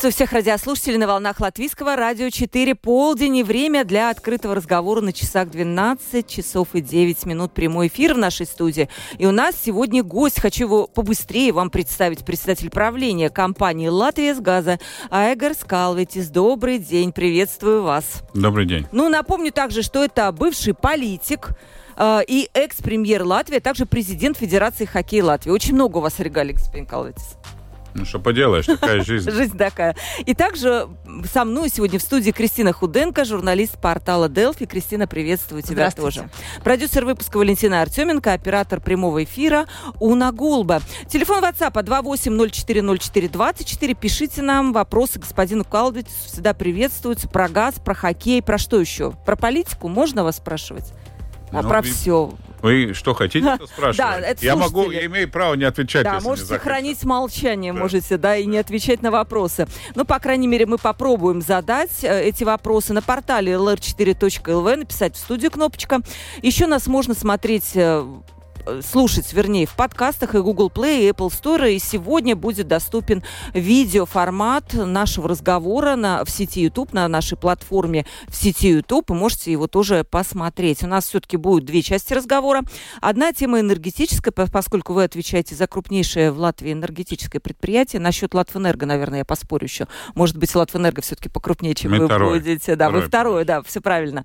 Приветствую всех радиослушателей на волнах Латвийского радио 4. Полдень и время для открытого разговора на часах 12 часов и 9 минут. Прямой эфир в нашей студии. И у нас сегодня гость. Хочу его побыстрее вам представить. Председатель правления компании «Латвия с газа» Айгар Скалветис. Добрый день. Приветствую вас. Добрый день. Ну, напомню также, что это бывший политик, э, и экс-премьер Латвии, а также президент Федерации хоккея Латвии. Очень много у вас регалий, господин Калветис. Ну, что поделаешь, такая жизнь. Жизнь такая. И также со мной сегодня в студии Кристина Худенко, журналист портала Delphi. Кристина, приветствую тебя тоже. Продюсер выпуска Валентина Артеменко, оператор прямого эфира Уна Гулба. Телефон WhatsApp 28040424. Пишите нам вопросы господину Калдвитису. Всегда приветствуются. Про газ, про хоккей, про что еще? Про политику можно вас спрашивать? А Ну, про и- все. Вы что хотите это спрашивать? Да, это я могу, я имею право не отвечать, Да, можете хранить молчание, Да. можете, да, и не отвечать на вопросы. Ну, по крайней мере, мы попробуем задать э, эти вопросы на портале lr4.lv, написать в студию кнопочка. Еще нас можно смотреть э, слушать, вернее, в подкастах и Google Play, и Apple Store. И сегодня будет доступен видеоформат нашего разговора на, в сети YouTube, на нашей платформе в сети YouTube. Вы можете его тоже посмотреть. У нас все-таки будет две части разговора. Одна тема энергетическая, по- поскольку вы отвечаете за крупнейшее в Латвии энергетическое предприятие. Насчет Латвэнерго, наверное, я поспорю еще. Может быть, Латвэнерго все-таки покрупнее, чем Мы вы второй. будете. Да, вы Второй, второе, да, все правильно.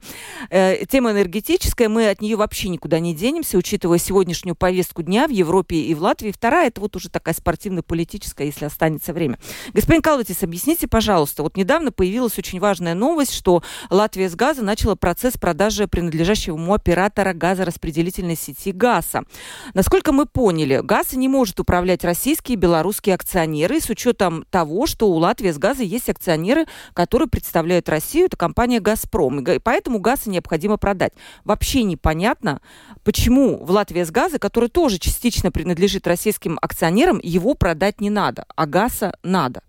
Э, тема энергетическая, мы от нее вообще никуда не денемся, учитывая сегодняшнюю повестку дня в Европе и в Латвии. Вторая, это вот уже такая спортивно-политическая, если останется время. Господин Калутис, объясните, пожалуйста, вот недавно появилась очень важная новость, что Латвия с газа начала процесс продажи принадлежащего ему оператора газораспределительной сети ГАЗа. Насколько мы поняли, ГАЗ не может управлять российские и белорусские акционеры, с учетом того, что у Латвии с газа есть акционеры, которые представляют Россию, это компания «Газпром». И поэтому газ необходимо продать. Вообще непонятно, почему в Латвии с газа, который тоже частично принадлежит российским акционерам, его продать не надо, а газа надо.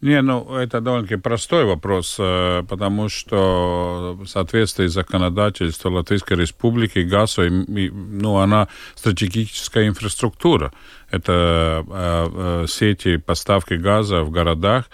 Не, ну, это довольно-таки простой вопрос, э, потому что в соответствии с законодательством Латвийской Республики ГАЗ, ну, она стратегическая инфраструктура. Это э, э, сети поставки газа в городах,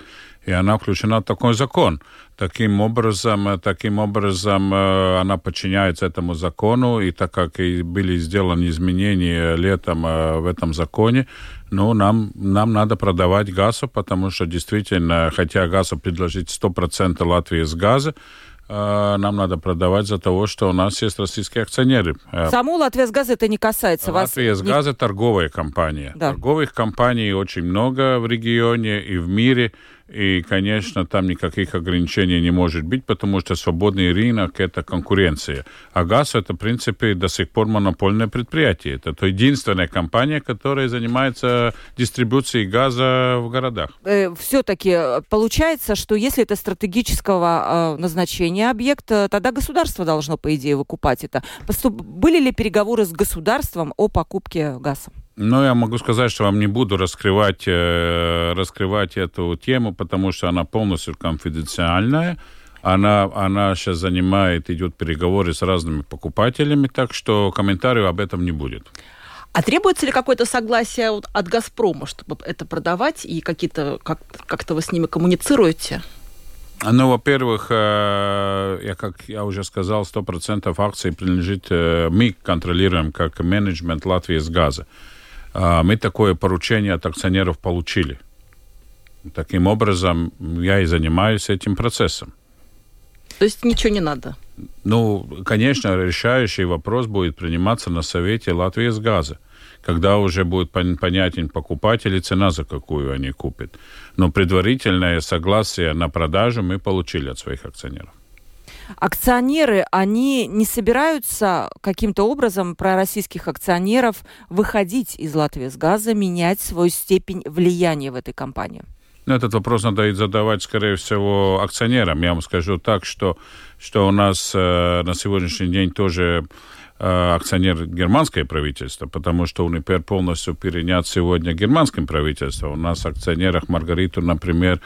и она включена в такой закон. Таким образом, таким образом она подчиняется этому закону, и так как и были сделаны изменения летом в этом законе, ну, нам, нам надо продавать газу, потому что действительно, хотя газу предложить 100% Латвии с газа, нам надо продавать за того, что у нас есть российские акционеры. Саму Латвия с газа это не касается вас. Латвия с не- газа торговая компания. Да. Торговых компаний очень много в регионе и в мире. И, конечно, там никаких ограничений не может быть, потому что свободный рынок – это конкуренция. А газ – это, в принципе, до сих пор монопольное предприятие. Это то единственная компания, которая занимается дистрибуцией газа в городах. все-таки э, получается, что если это стратегического э, назначения объект, э, тогда государство должно, по идее, выкупать это. Были ли переговоры с государством о покупке газа? Но я могу сказать, что вам не буду раскрывать, э, раскрывать эту тему, потому что она полностью конфиденциальная. Она, она сейчас занимает, идет переговоры с разными покупателями, так что комментариев об этом не будет. А требуется ли какое-то согласие от «Газпрома», чтобы это продавать, и какие-то, как, как-то вы с ними коммуницируете? Ну, во-первых, э, я, как я уже сказал, 100% акций принадлежит, э, мы контролируем как менеджмент Латвии с газа. А Мы такое поручение от акционеров получили. Таким образом, я и занимаюсь этим процессом. То есть ничего не надо? Ну, конечно, решающий вопрос будет приниматься на совете Латвии с газа, когда уже будет пон- понятен покупатель и цена, за какую они купят. Но предварительное согласие на продажу мы получили от своих акционеров. Акционеры, они не собираются каким-то образом про российских акционеров выходить из Латвии с газа, менять свою степень влияния в этой компании? Ну, этот вопрос надо задавать, скорее всего, акционерам. Я вам скажу так, что, что у нас э, на сегодняшний день тоже акционер германское правительство, потому что Унипер полностью перенят сегодня германским правительством. У нас в акционерах Маргариту, например,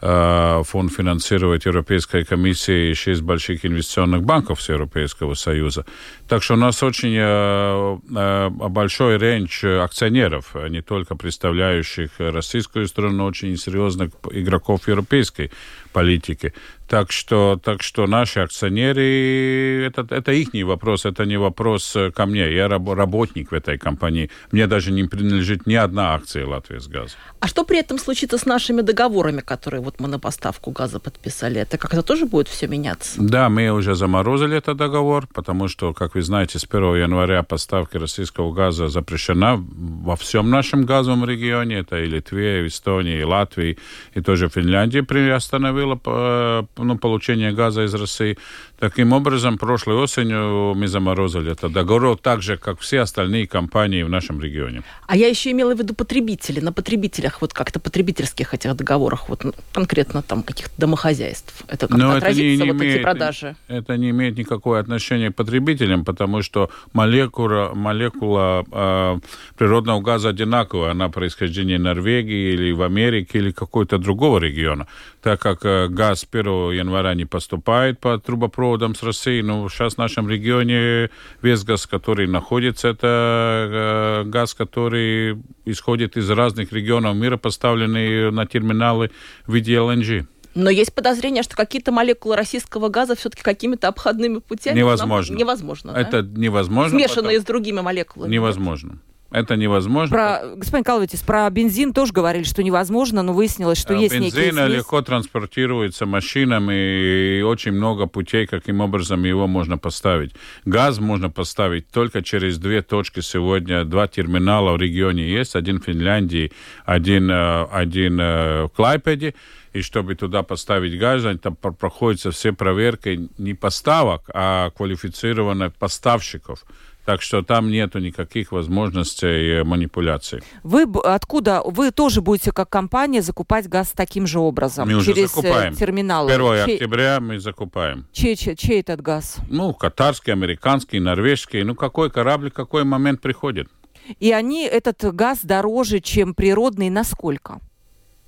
э, фонд финансирует Европейская комиссия и шесть больших инвестиционных банков с Европейского Союза. Так что у нас очень э, большой рейндж акционеров, не только представляющих российскую страну, очень серьезных игроков европейской политики. Так что, так что наши акционеры, это, это их вопрос, это не вопрос э, ко мне. Я раб, работник в этой компании. Мне даже не принадлежит ни одна акция Латвии с газом. А что при этом случится с нашими договорами, которые вот мы на поставку газа подписали? Это как-то тоже будет все меняться? Да, мы уже заморозили этот договор, потому что, как вы знаете, с 1 января поставки российского газа запрещена во всем нашем газовом регионе. Это и Литве, и Эстонии, и Латвии, и тоже Финляндия приостановила э, ну, получения газа из России. Таким образом, прошлой осенью мы заморозили это договор, так же, как все остальные компании в нашем регионе. А я еще имела в виду потребители. На потребителях, вот как-то потребительских этих договорах, вот конкретно там каких-то домохозяйств. Это как-то отразится, не, не вот имеет, эти продажи? Это не имеет никакого отношения к потребителям, потому что молекула, молекула э, природного газа одинаковая. Она происхождения Норвегии или в Америке или какого-то другого региона. Так как э, газ 1 января не поступает по трубопроводу, проводом с Россией, но сейчас в нашем регионе весь газ, который находится, это э, газ, который исходит из разных регионов мира, поставленный на терминалы в виде ЛНГ. Но есть подозрение, что какие-то молекулы российского газа все-таки какими-то обходными путями... Невозможно. Невозможно, Это да? невозможно. Смешанные потом... с другими молекулами. Невозможно. Это невозможно. Про, господин Калватис, про бензин тоже говорили, что невозможно, но выяснилось, что а, есть некие Бензин легко транспортируется машинами, и очень много путей, каким образом его можно поставить. Газ можно поставить только через две точки сегодня. Два терминала в регионе есть. Один в Финляндии, один, э, один э, в Клайпеде и чтобы туда поставить газ, там проходятся все проверки не поставок, а квалифицированных поставщиков. Так что там нету никаких возможностей манипуляций. Вы откуда? Вы тоже будете как компания закупать газ таким же образом? Мы через э, закупаем. терминалы? 1 чей... октября мы закупаем. Чей, чей, чей этот газ? Ну, катарский, американский, норвежский. Ну, какой корабль, какой момент приходит. И они, этот газ дороже, чем природный, насколько?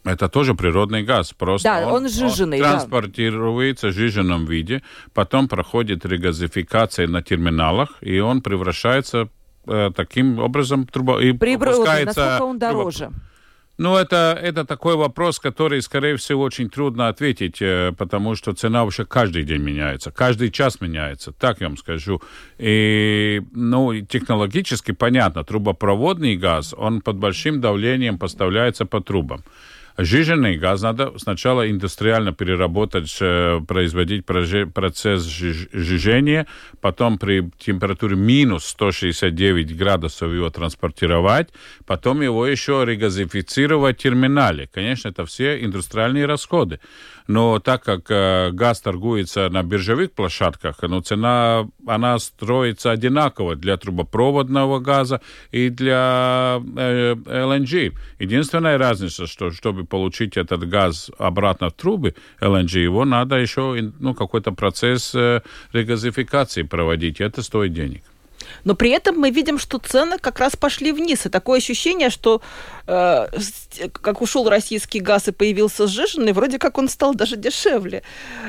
Это тоже природный газ, просто да, он, он жиженый, он транспортируется да. в жиженном виде, потом проходит регазификация на терминалах, и он превращается э, таким образом трубо и Природный, насколько он дороже? Ну, это, это такой вопрос, который, скорее всего, очень трудно ответить, э, потому что цена вообще каждый день меняется, каждый час меняется, так я вам скажу. И, ну, технологически понятно, трубопроводный газ, он под большим давлением поставляется по трубам. Жиженный газ надо сначала индустриально переработать, э, производить процесс жижения, потом при температуре минус 169 градусов его транспортировать, потом его еще регазифицировать в терминале. Конечно, это все индустриальные расходы. Но так как э, газ торгуется на биржевых площадках, ну, цена, она строится одинаково для трубопроводного газа и для э, LNG. Единственная разница, что чтобы получить этот газ обратно в трубы LNG, его надо еще ну, какой-то процесс э, регазификации проводить, это стоит денег. Но при этом мы видим, что цены как раз пошли вниз. И такое ощущение, что э, как ушел российский газ и появился сжиженный, вроде как он стал даже дешевле.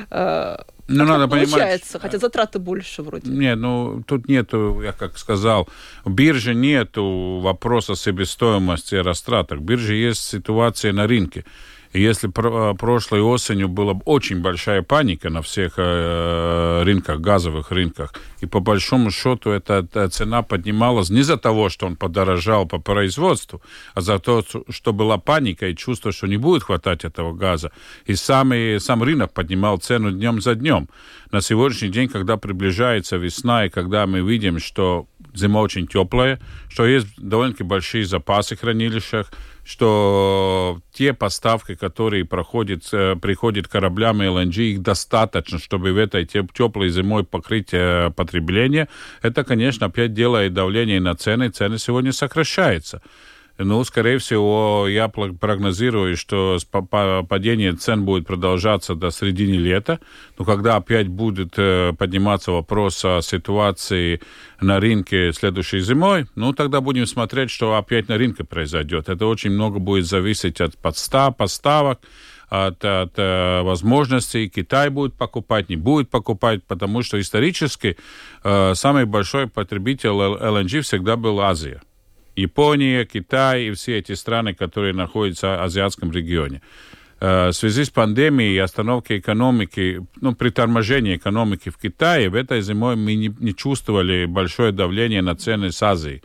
Э, ну, надо получается, понимать, хотя затраты больше вроде. Нет, ну тут нету, я как сказал, в бирже нету вопроса себестоимости и растраток. В бирже есть ситуация на рынке. Если про, прошлой осенью была очень большая паника на всех э, рынках, газовых рынках, и по большому счету эта, эта цена поднималась не за того, что он подорожал по производству, а за то, что была паника и чувство, что не будет хватать этого газа. И сам, и сам рынок поднимал цену днем за днем. На сегодняшний день, когда приближается весна, и когда мы видим, что зима очень теплая, что есть довольно-таки большие запасы в хранилищах, что те поставки, которые проходят, э, приходят кораблям ЛНГ, их достаточно, чтобы в этой теплой зимой покрыть э, потребление. Это, конечно, опять делает давление на цены. Цены сегодня сокращаются. Ну, скорее всего, я прогнозирую, что падение цен будет продолжаться до середины лета. Но когда опять будет э, подниматься вопрос о ситуации на рынке следующей зимой, ну, тогда будем смотреть, что опять на рынке произойдет. Это очень много будет зависеть от подстав, поставок, от, от э, возможностей. Китай будет покупать, не будет покупать, потому что исторически э, самый большой потребитель LNG всегда был Азия. Япония, Китай и все эти страны, которые находятся в азиатском регионе. Э, в связи с пандемией и остановкой экономики, ну, при торможении экономики в Китае, в этой зимой мы не, не чувствовали большое давление на цены с Азией.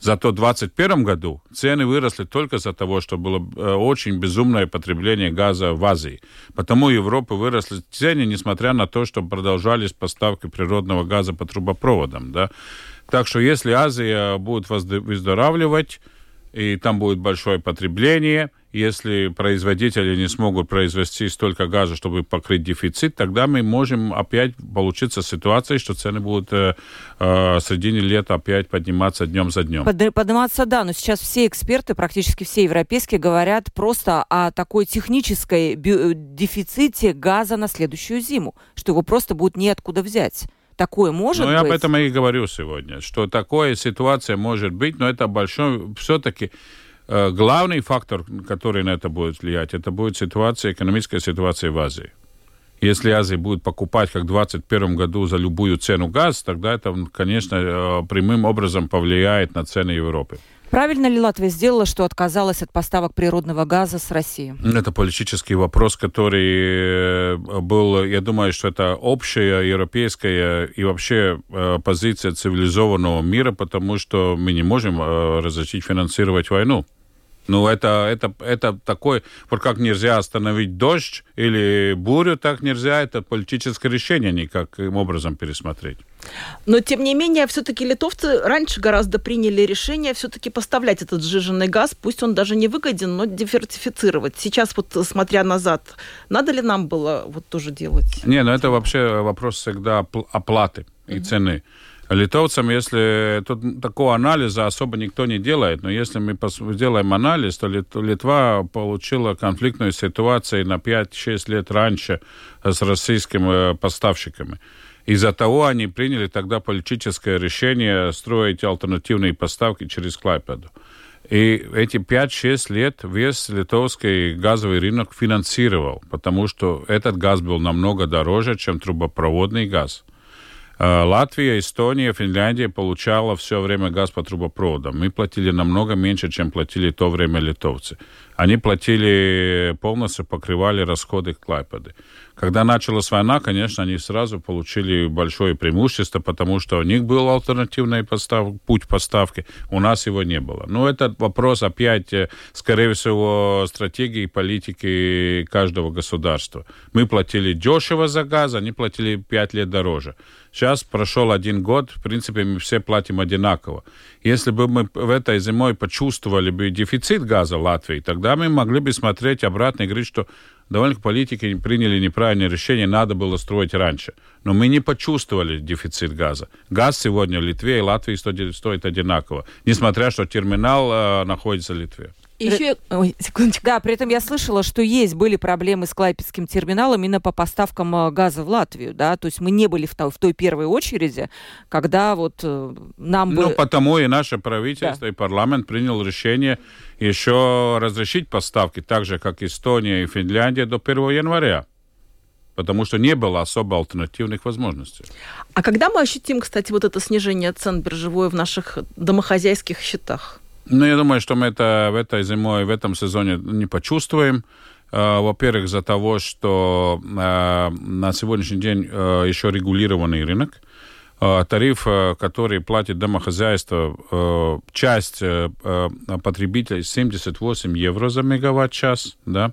Зато в 2021 году цены выросли только из-за того, что было э, очень безумное потребление газа в Азии. Потому Европы выросли цены, несмотря на то, что продолжались поставки природного газа по трубопроводам. Да? Так что если Азия будет выздоравливать, и там будет большое потребление, если производители не смогут произвести столько газа, чтобы покрыть дефицит, тогда мы можем опять получиться ситуация, что цены будут э, э, середине лета опять подниматься днем за днем. Под, подниматься, да, но сейчас все эксперты, практически все европейские, говорят просто о такой технической дефиците газа на следующую зиму, что его просто будет неоткуда взять такое может ну, быть? Ну, я об этом и говорю сегодня, что такая ситуация может быть, но это большой, все-таки э, главный фактор, который на это будет влиять, это будет ситуация, экономическая ситуация в Азии. Если Азия будет покупать, как в 2021 году, за любую цену газ, тогда это, конечно, э, прямым образом повлияет на цены Европы. Правильно ли Латвия сделала, что отказалась от поставок природного газа с России? Это политический вопрос, который э, был, я думаю, что это общая европейская и вообще э, позиция цивилизованного мира, потому что мы не можем э, разрешить финансировать войну. Ну, это, это, это такой, вот как нельзя остановить дождь или бурю, так нельзя это политическое решение никаким образом пересмотреть. Но, тем не менее, все-таки литовцы раньше гораздо приняли решение все-таки поставлять этот сжиженный газ, пусть он даже не выгоден, но диверсифицировать. Сейчас вот, смотря назад, надо ли нам было вот тоже делать? Не, ну это вообще вопрос всегда оплаты и mm-hmm. цены. Литовцам, если тут такого анализа особо никто не делает, но если мы сделаем анализ, то Литва получила конфликтную ситуацию на 5-6 лет раньше с российскими э, поставщиками. Из-за того они приняли тогда политическое решение строить альтернативные поставки через Клайпеду. И эти 5-6 лет весь литовский газовый рынок финансировал, потому что этот газ был намного дороже, чем трубопроводный газ. Э, Латвия, Эстония, Финляндия получала все время газ по трубопроводам. Мы платили намного меньше, чем платили в то время литовцы. Они платили полностью, покрывали расходы Клайпеды. Когда началась война, конечно, они сразу получили большое преимущество, потому что у них был альтернативный постав, путь поставки, у нас его не было. Но это вопрос опять, э, скорее всего, стратегии и политики каждого государства. Мы платили дешево за газ, они платили пять лет дороже. Сейчас прошел один год, в принципе, мы все платим одинаково. Если бы мы в этой зимой почувствовали бы дефицит газа в Латвии, тогда мы могли бы смотреть обратно и говорить, что довольно политики приняли неправильное решение, надо было строить раньше. Но мы не почувствовали дефицит газа. Газ сегодня в Литве и Латвии стоит одинаково, несмотря что терминал э, находится в Литве. Еще... Ой, секундочку. Да, при этом я слышала, что есть, были проблемы с Клайпецким терминалом именно по поставкам э, газа в Латвию, да, то есть мы не были в, той, в той первой очереди, когда вот э, нам бы... Ну, потому и наше правительство да. и парламент принял решение еще разрешить поставки, так же, как Эстония и Финляндия, до 1 января потому что не было особо альтернативных возможностей. А когда мы ощутим, кстати, вот это снижение цен биржевой в наших домохозяйских счетах? Ну, я думаю, что мы это в этой зимой, в этом сезоне не почувствуем. Uh, во-первых, из-за того, что uh, на сегодняшний день uh, еще регулированный рынок. Тариф, который платит домохозяйство, часть потребителей 78 евро за мегаватт-час, да, а,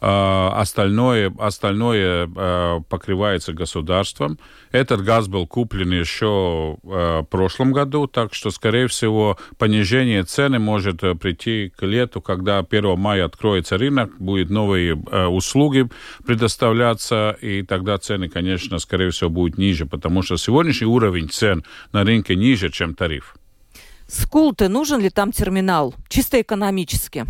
остальное, остальное а, покрывается государством. Этот газ был куплен еще а, в прошлом году, так что, скорее всего, понижение цены может э, прийти к лету, когда 1 мая откроется рынок, будут новые услуги предоставляться, и тогда цены, конечно, скорее всего, будут ниже, потому что сегодняшний уровень цен на рынке ниже, чем тариф. Скулты, нужен ли там терминал? Чисто экономически.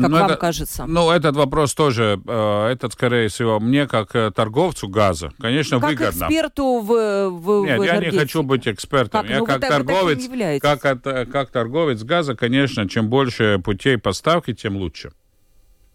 Как ну, вам это, кажется? Ну, этот вопрос тоже, э, этот, скорее всего, мне, как э, торговцу газа, конечно, как выгодно. Как эксперту в, в Нет, в я не хочу быть экспертом. Как? Я ну, как вы, торговец, как, как торговец газа, конечно, чем больше путей поставки, тем лучше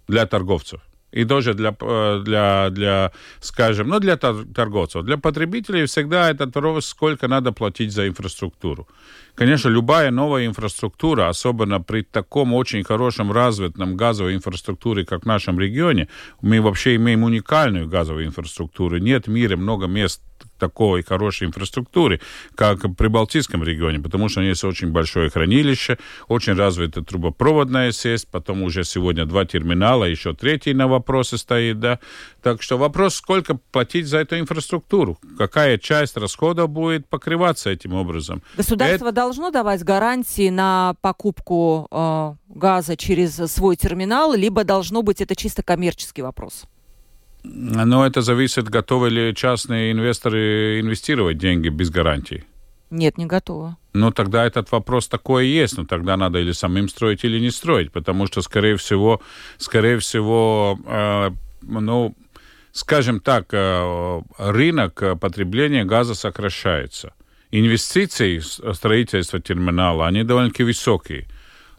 для торговцев и тоже для, э, для, для скажем, ну, для торговцев. Для потребителей всегда это вопрос, сколько надо платить за инфраструктуру. Конечно, любая новая инфраструктура, особенно при таком очень хорошем развитом газовой инфраструктуре, как в нашем регионе, мы вообще имеем уникальную газовую инфраструктуру. Нет в мире много мест такой хорошей инфраструктуры, как в Прибалтийском регионе, потому что есть очень большое хранилище, очень развитая трубопроводная сеть, потом уже сегодня два терминала, еще третий на вопросе стоит, да. Так что вопрос, сколько платить за эту инфраструктуру, какая часть расходов будет покрываться этим образом. Государство Это... должно давать гарантии на покупку э, газа через свой терминал, либо должно быть это чисто коммерческий вопрос? Но это зависит, готовы ли частные инвесторы инвестировать деньги без гарантий. Нет, не готовы. Ну, тогда этот вопрос такой и есть. Но тогда надо или самим строить, или не строить. Потому что, скорее всего, скорее всего, э, ну, скажем так, э, рынок потребления газа сокращается. Инвестиции в строительство терминала, они довольно-таки высокие.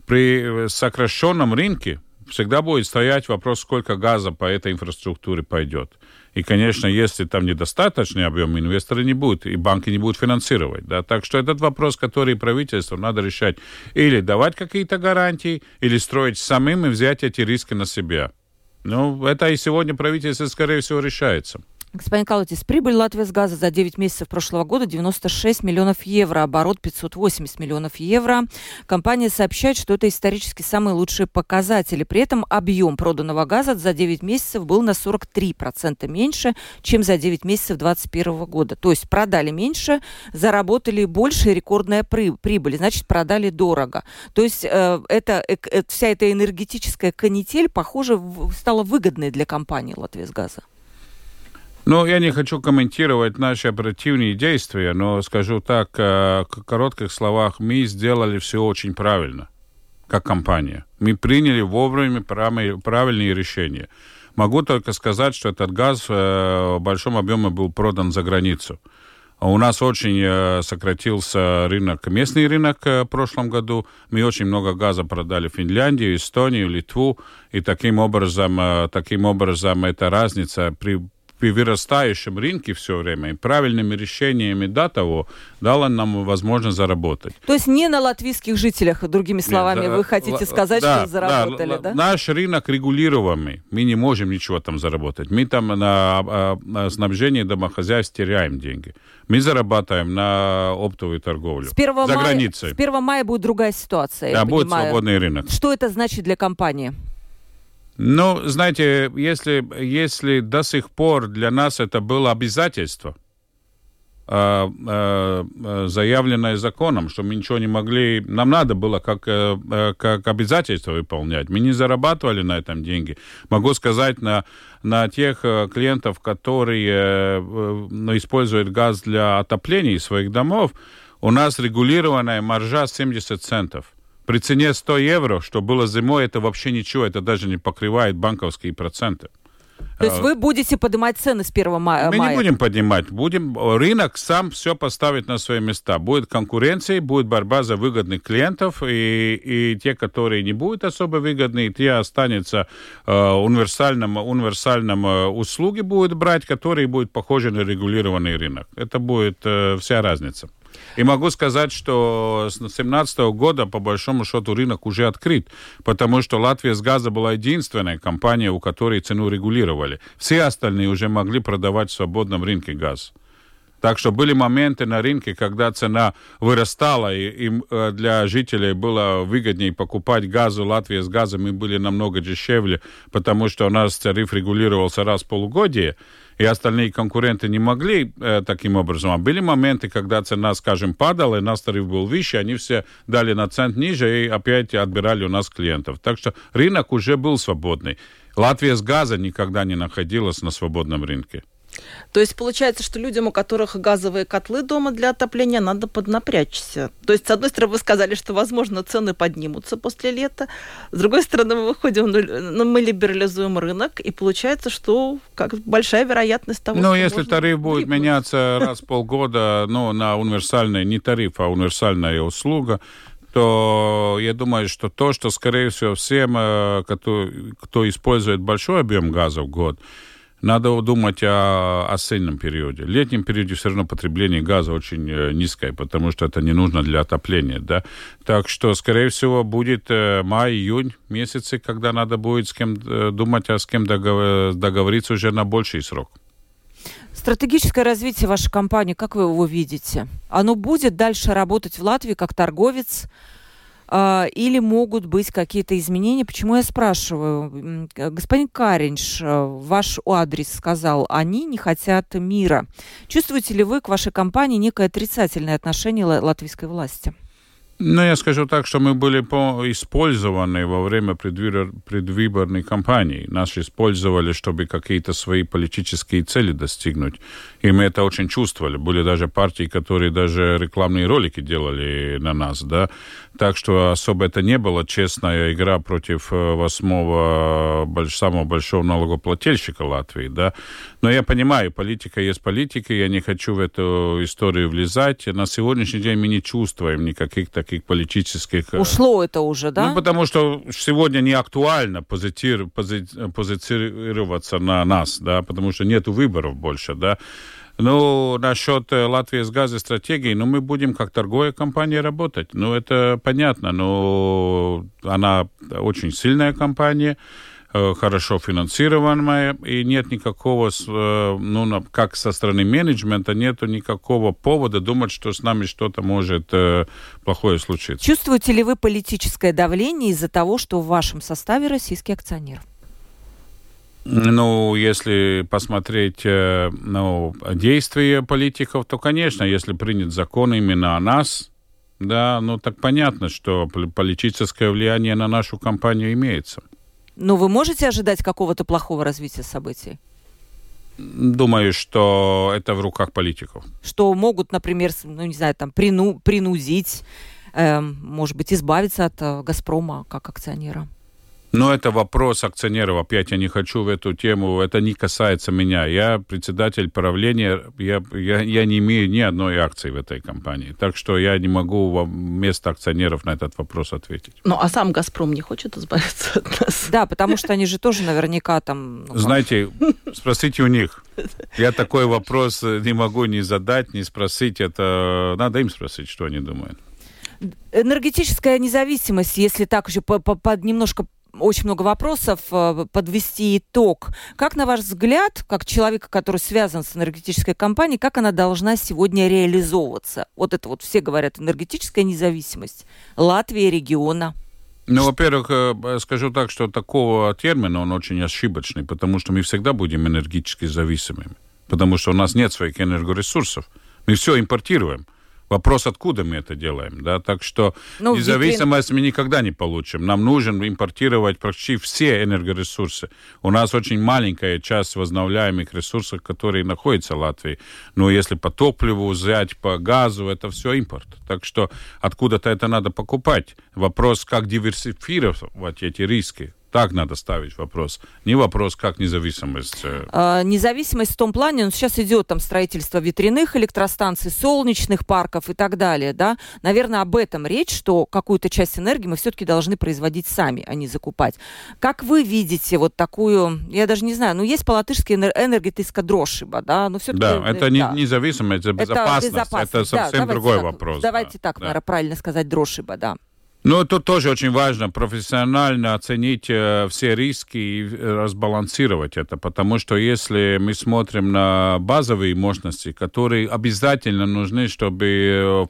При сокращенном рынке всегда будет стоять вопрос, сколько газа по этой инфраструктуре пойдет. И, конечно, если там недостаточный объем, инвесторы не будут, и банки не будут финансировать. Да? Так что этот вопрос, который правительству надо решать, или давать какие-то гарантии, или строить самим и взять эти риски на себя. Ну, это и сегодня правительство, скорее всего, решается. Господин Калутис, прибыль Латвии с газа за 9 месяцев прошлого года 96 миллионов евро, оборот 580 миллионов евро. Компания сообщает, что это исторически самые лучшие показатели. При этом объем проданного газа за 9 месяцев был на 43% меньше, чем за 9 месяцев 2021 года. То есть продали меньше, заработали больше, рекордная прибыль, значит, продали дорого. То есть э, это, э, э, вся эта энергетическая канитель, похоже, стала выгодной для компании Латвия с газа. Ну, я не хочу комментировать наши оперативные действия, но скажу так, э, в коротких словах, мы сделали все очень правильно, как компания. Мы приняли вовремя правильные решения. Могу только сказать, что этот газ э, в большом объеме был продан за границу. У нас очень э, сократился рынок, местный рынок в прошлом году. Мы очень много газа продали в Финляндию, Эстонию, Литву. И таким образом, таким образом эта разница при вырастающем рынке все время и правильными решениями до того дала нам возможность заработать. То есть не на латвийских жителях, другими словами, Нет, вы хотите сказать, да, что заработали, да, да? Наш рынок регулируемый, мы не можем ничего там заработать. Мы там на, а, на снабжении домохозяйств теряем деньги. Мы зарабатываем на оптовую торговлю с 1 за мая, границей. С 1 мая будет другая ситуация, Да, будет понимаю. свободный рынок. Что это значит для компании? Ну, знаете, если, если до сих пор для нас это было обязательство, э, э, заявленное законом, что мы ничего не могли, нам надо было как, э, как обязательство выполнять. Мы не зарабатывали на этом деньги. Могу сказать, на, на тех клиентов, которые используют газ для отопления своих домов, у нас регулированная маржа 70 центов при цене 100 евро, что было зимой, это вообще ничего, это даже не покрывает банковские проценты. То есть а, вы будете поднимать цены с 1 мая? Мы не будем поднимать. Будем, рынок сам все поставит на свои места. Будет конкуренция, будет борьба за выгодных клиентов, и, и те, которые не будут особо выгодны, те останутся э, универсальным, универсальным э, услуги будут брать, которые будут похожи на регулированный рынок. Это будет э, вся разница. И могу сказать, что с 2017 года, по большому счету, рынок уже открыт, потому что Латвия с газа была единственная компания, у которой цену регулировали. Все остальные уже могли продавать в свободном рынке газ. Так что были моменты на рынке, когда цена вырастала, и, и э, для жителей было выгоднее покупать газ у Латвии с газом, мы были намного дешевле, потому что у нас тариф регулировался раз в полугодие, и остальные конкуренты не могли э, таким образом. А были моменты, когда цена, скажем, падала, и наш тариф был выше, они все дали на цент ниже и опять отбирали у нас клиентов. Так что рынок уже был свободный. Латвия с газа никогда не находилась на свободном рынке. То есть получается, что людям, у которых газовые котлы дома для отопления, надо поднапрячься. То есть, с одной стороны, вы сказали, что, возможно, цены поднимутся после лета. С другой стороны, мы выходим, ну, мы либерализуем рынок, и получается, что как большая вероятность того, Ну, что если тариф будет меняться раз в полгода, ну, на универсальный, не тариф, а универсальная услуга, то я думаю, что то, что, скорее всего, всем, э, кто, кто использует большой объем газа в год, надо думать о осеннем периоде. В летнем периоде все равно потребление газа очень э, низкое, потому что это не нужно для отопления, да. Так что, скорее всего, будет э, май-июнь месяцы, когда надо будет с кем э, думать, а с кем договор- договориться уже на больший срок. Стратегическое развитие вашей компании, как вы его видите? Оно будет дальше работать в Латвии как торговец? А, или могут быть какие-то изменения? Почему я спрашиваю? Э, Господин Каринш, э, ваш адрес сказал, они не хотят мира. Чувствуете ли вы к вашей компании некое отрицательное отношение ла- латвийской власти? Ну, я скажу так, что мы были по- использованы во время предвыбор- предвыборной кампании. Нас использовали, чтобы какие-то свои политические цели достигнуть. И мы это очень чувствовали. Были даже партии, которые даже рекламные ролики делали на нас, да. Так что особо это не была честная игра против э, восьмого больш- самого большого налогоплательщика Латвии, да. Но я понимаю, политика есть политика, я не хочу в эту историю влезать. На сегодняшний день мы не чувствуем никаких таких политических... э, Ушло это уже, да? Ну, потому что сегодня не актуально позитир- пози- позиционироваться на нас, да, потому что нет выборов больше, да. Ну, насчет э, Латвии с газой стратегии, ну, мы будем как торговая компания работать. Ну, это понятно, но она очень сильная компания, э, хорошо финансированная, и нет никакого, э, ну, как со стороны менеджмента, нету никакого повода думать, что с нами что-то может плохое случиться. Чувствуете ли вы политическое давление из-за того, что в вашем составе российский акционер? Ну, если посмотреть э, ну, действия политиков, то, конечно, если принят закон именно о нас, да, ну так понятно, что пол- политическое влияние на нашу компанию имеется. Но вы можете ожидать какого-то плохого развития событий? Думаю, что это в руках политиков. Что могут, например, ну, не знаю, там, прину- принудить, эм, может быть, избавиться от э, «Газпрома» как акционера? Но это вопрос акционеров. Опять я не хочу в эту тему. Это не касается меня. Я председатель правления. Я, я, я не имею ни одной акции в этой компании. Так что я не могу вам вместо акционеров на этот вопрос ответить. Ну, а сам «Газпром» не хочет избавиться от нас? Да, потому что они же тоже наверняка там... ну, Знаете, спросите у них. Я такой вопрос не могу ни задать, ни спросить. Это надо им спросить, что они думают. Энергетическая независимость, если так еще по- по- под немножко очень много вопросов, э, подвести итог. Как, на ваш взгляд, как человека, который связан с энергетической компанией, как она должна сегодня реализовываться? Вот это вот все говорят, энергетическая независимость Латвии, региона. Ну, во-первых, э, скажу так, что такого термина, он очень ошибочный, потому что мы всегда будем энергетически зависимыми, потому что у нас нет своих энергоресурсов. Мы все импортируем. Вопрос, откуда мы это делаем, да, так что Ну, независимость мы никогда не получим. Нам нужно импортировать почти все энергоресурсы. У нас очень маленькая часть возобновляемых ресурсов, которые находятся в Латвии. Но если по топливу взять, по газу, это все импорт. Так что откуда-то это надо покупать. Вопрос, как диверсифицировать эти риски. Так надо ставить вопрос. Не вопрос, как независимость. э, Э, независимость в том плане, ну, сейчас идет там строительство ветряных электростанций, солнечных парков и так далее, да. Наверное, об этом речь, что какую-то часть энергии мы все-таки должны производить сами, а не закупать. Как вы видите вот такую, я даже не знаю, ну, есть по-латышски энер- энергетическая дрошиба, да, но все-таки... Да, это не независимость, это безопасность. Это, безопасность, да, совсем давайте другой так, вопрос. Давайте да, так, да. наверное, правильно сказать, дрошиба, да. Ну, тут тоже очень важно профессионально оценить э, все риски и э, разбалансировать это, потому что если мы смотрим на базовые мощности, которые обязательно нужны, чтобы э,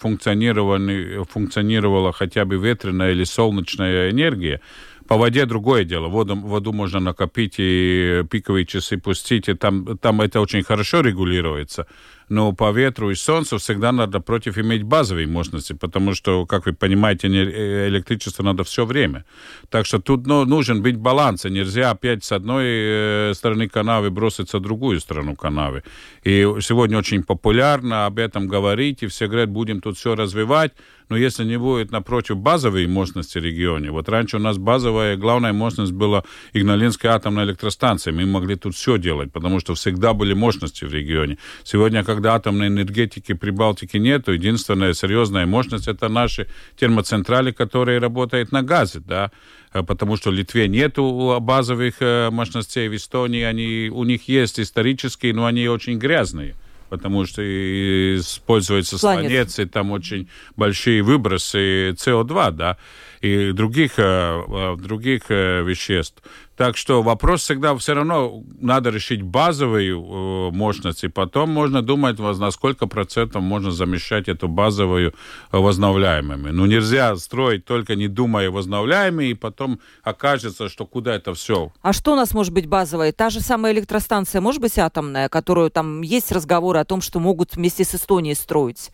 функционировала хотя бы ветреная или солнечная энергия, по воде другое дело. Воду, воду можно накопить и пиковые часы пустить, и там, там это очень хорошо регулируется. Но по ветру и солнцу всегда надо против иметь базовые мощности, потому что, как вы понимаете, э, электричество надо все время. Так что тут ну, нужен быть баланс, и нельзя опять с одной э, стороны канавы броситься в другую сторону канавы. И сегодня очень популярно об этом говорить, и все говорят, будем тут все развивать, но если не будет напротив базовой мощности в регионе, вот раньше у нас базовая главная мощность была Игналинская атомная электростанция, мы могли тут все делать, потому что всегда были мощности в регионе. Сегодня, когда атомной энергетики при Балтике нету, единственная серьезная мощность это наши термоцентрали, которые работают на газе, да, э, потому что в Литве нету базовых э, мощностей, в Эстонии они, у них есть исторические, но они очень грязные потому что используется сланец, и там очень большие выбросы СО2, да, и других, э, других веществ. Так что вопрос всегда все равно надо решить базовую э, мощность, и потом можно думать, на сколько процентов можно замещать эту базовую э, возобновляемыми. Но нельзя строить только не думая возобновляемыми, и потом окажется, что куда это все. А что у нас может быть базовое? Та же самая электростанция может быть атомная, которую там есть разговоры о том, что могут вместе с Эстонией строить?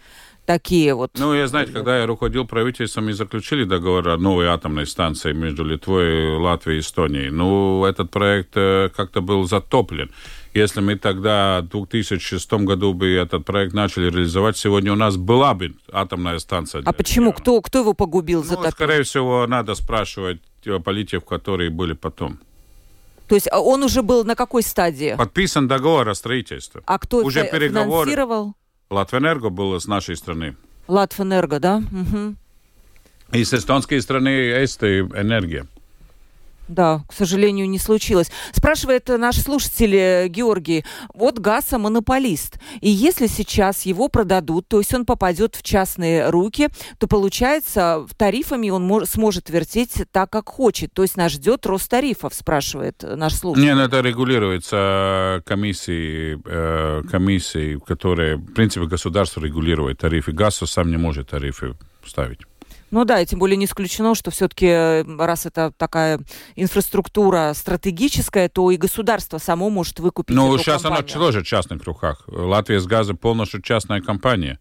Такие вот. Ну, я, знаете, когда я руководил правительством и заключили договор о новой атомной станции между Литвой, Латвией и Эстонией, ну, этот проект э, как-то был затоплен. Если мы тогда в 2006 году бы этот проект начали реализовать, сегодня у нас была бы атомная станция. А почему? Кто, кто его погубил? Ну, скорее всего, надо спрашивать политиков, которые были потом. То есть а он уже был на какой стадии? Подписан договор о строительстве. А кто уже переговоры... финансировал? Латвэнерго было с нашей страны. Латвэнерго, да? Угу. И с эстонской страны Эсты энергия. Да, к сожалению, не случилось. Спрашивает наш слушатель э, Георгий. Вот ГАЗа монополист. И если сейчас его продадут, то есть он попадет в частные руки, то получается, тарифами он мож- сможет вертеть так, как хочет. То есть нас ждет рост тарифов, спрашивает наш слушатель. Нет, это регулируется комиссией, э, комиссией, которая, в принципе, государство регулирует тарифы. ГАЗ сам не может тарифы ставить. Ну да, и тем более не исключено, что все-таки, э, раз это такая инфраструктура стратегическая, то и государство само может выкупить Ну, сейчас компанию. она тоже в частных руках. Латвия с газом полностью частная компания.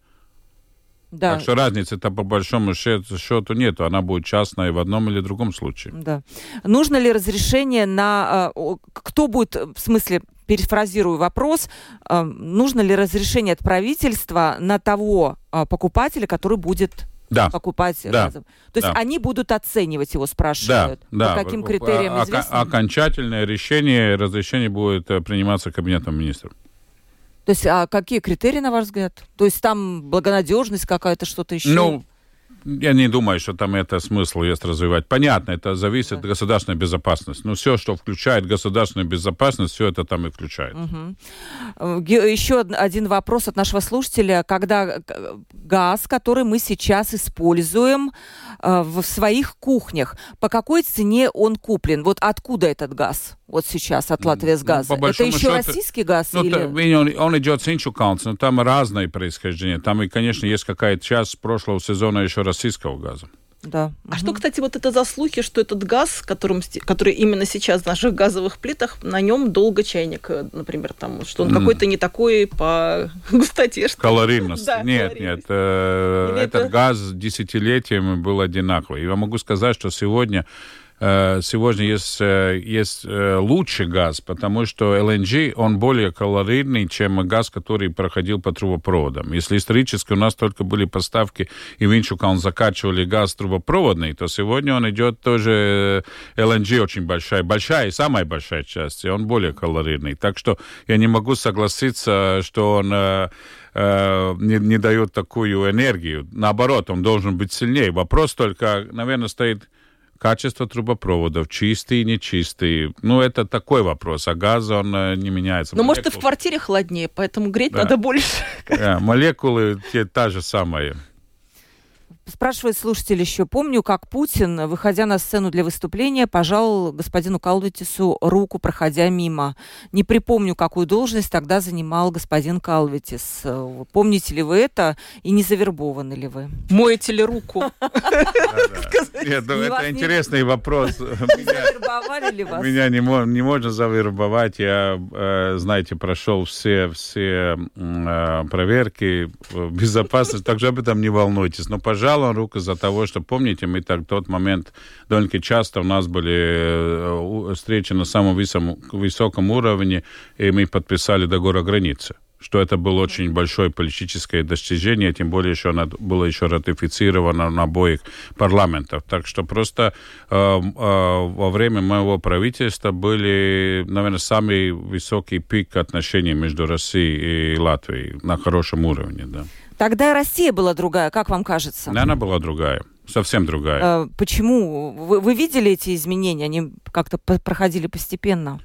Да. Так что разницы-то по большому счету нету. Она будет частная в одном или другом случае. Да. Нужно ли разрешение на... Э, кто будет, в смысле, перефразирую вопрос, э, нужно ли разрешение от правительства на того покупателя, который будет да. покупать да. разом. То есть да. они будут оценивать его, спрашивают. Да. По да. каким критериям а, известно? Окончательное решение, разрешение будет э, приниматься кабинетом министров. То есть, а какие критерии, на ваш взгляд? То есть там благонадежность какая-то, что-то еще? Ну, я не думаю, что там это смысл есть развивать. Понятно, это зависит от государственной безопасности. Но все, что включает государственную безопасность, все это там и включает. Угу. Еще один вопрос от нашего слушателя. Когда газ, который мы сейчас используем э, в своих кухнях, по какой цене он куплен? Вот откуда этот газ? Вот сейчас от Латвии с газа. Ну, это еще счету, российский газ? Ну, или... он, он идет с Инчукаунс, но там разное происхождение. Там, и, конечно, есть какая-то часть прошлого сезона еще российского газа. Да. А угу. что, кстати, вот это за слухи, что этот газ, которым, который именно сейчас в наших газовых плитах, на нем долго чайник, э, например, там, что он mm. какой-то не такой по густоте. Что... Калорийность. да, нет, калорийность. нет. Э, этот это... газ десятилетиями был одинаковый. Я могу сказать, что сегодня сегодня есть, э, есть э, лучший газ, потому что LNG, он более калорийный, чем газ, который проходил по трубопроводам. Если исторически у нас только были поставки, и в Инчукан закачивали газ трубопроводный, то сегодня он идет тоже LNG очень большая, большая и самая большая часть, и он более калорийный. Так что я не могу согласиться, что он не, не дает такую энергию. Наоборот, он должен быть сильнее. Вопрос только, наверное, стоит Качество трубопроводов, чистые, нечистые. Ну, это такой вопрос. А газ, он э, не меняется. Ну, может, и в квартире холоднее, поэтому греть да. надо больше. Да, молекулы те, та же самая. Спрашивает слушатель еще. Помню, как Путин, выходя на сцену для выступления, пожал господину Калвитису руку, проходя мимо. Не припомню, какую должность тогда занимал господин Калвитис. Помните ли вы это и не завербованы ли вы? Моете ли руку? Нет, ну, это интересный вопрос. Завербовали ли вас? Меня не можно завербовать. Я, э, знаете, прошел все все э, проверки безопасности, также об этом не волнуйтесь. Но пожал руку за того, что, помните, мы так в тот момент довольно часто у нас были э, встречи на самом высоком уровне, и мы подписали договор о границе что это было очень большое политическое достижение, тем более еще оно было еще ратифицировано на обоих парламентах. Так что просто э, э, во время моего правительства были, наверное, самый высокий пик отношений между Россией и Латвией на хорошем уровне. Да. Тогда Россия была другая, как вам кажется? Она была другая. Совсем другая. Э, почему? Вы, вы видели эти изменения? Они как-то проходили постепенно?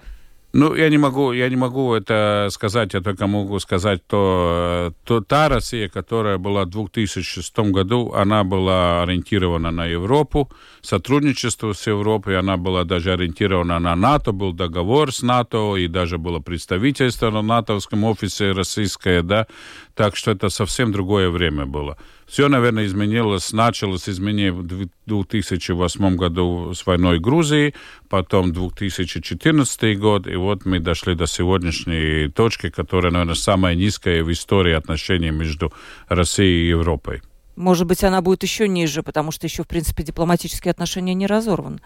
Ну, я не могу, я не могу это сказать, я только могу сказать, то, то та Россия, которая была в 2006 году, она была ориентирована на Европу, сотрудничество с Европой, она была даже ориентирована на НАТО, был договор с НАТО, и даже было представительство на натовском офисе российское, да, так что это совсем другое время было. Все, наверное, изменилось, началось изменение в 2008 году с войной Грузии, потом 2014 год, и вот мы дошли до сегодняшней точки, которая, наверное, самая низкая в истории отношений между Россией и Европой. Может быть, она будет еще ниже, потому что еще, в принципе, дипломатические отношения не разорваны.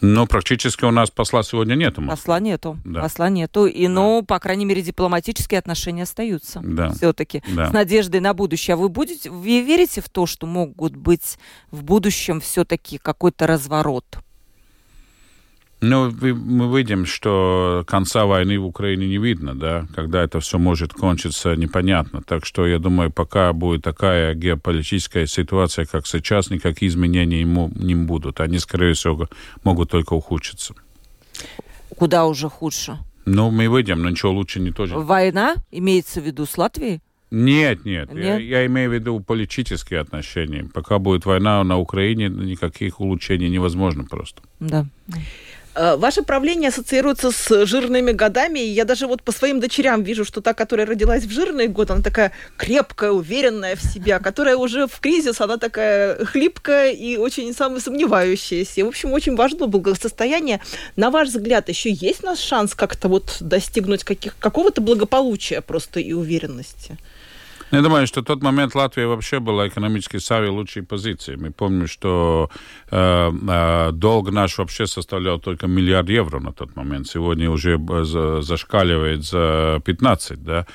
Но практически у нас посла сегодня нету. Посла нету. Да. Посла нету. И, да. ну, по крайней мере, дипломатические отношения остаются. Да. Все-таки. Да. С надеждой на будущее. А вы будете, вы верите в то, что могут быть в будущем все-таки какой-то разворот? Ну, мы видим, что конца войны в Украине не видно, да, когда это все может кончиться, непонятно. Так что я думаю, пока будет такая геополитическая ситуация, как сейчас, никаких изменений ему не будут. Они, скорее всего, могут только ухудшиться. Куда уже худше? Ну, мы выйдем, но ничего лучше не тоже. Война имеется в виду с Латвией? Нет, нет, нет? Я, я имею в виду политические отношения. Пока будет война на Украине, никаких улучшений невозможно просто. Да. Э, ваше правление ассоциируется с жирными годами, и я даже вот по своим дочерям вижу, что та, которая родилась в жирный год, она такая крепкая, уверенная в себе, а которая уже в кризис, она такая хлипкая и очень сомневающаяся. И, в общем, очень важно благосостояние. На ваш взгляд, еще есть у нас шанс как-то вот достигнуть каких, какого-то благополучия просто и уверенности? Я думаю, что в тот момент Латвия вообще была экономически в самой лучшей позиции. Мы помним, что э, э, долг наш вообще составлял только миллиард евро на тот момент. Сегодня уже э, зашкаливает за 15, да.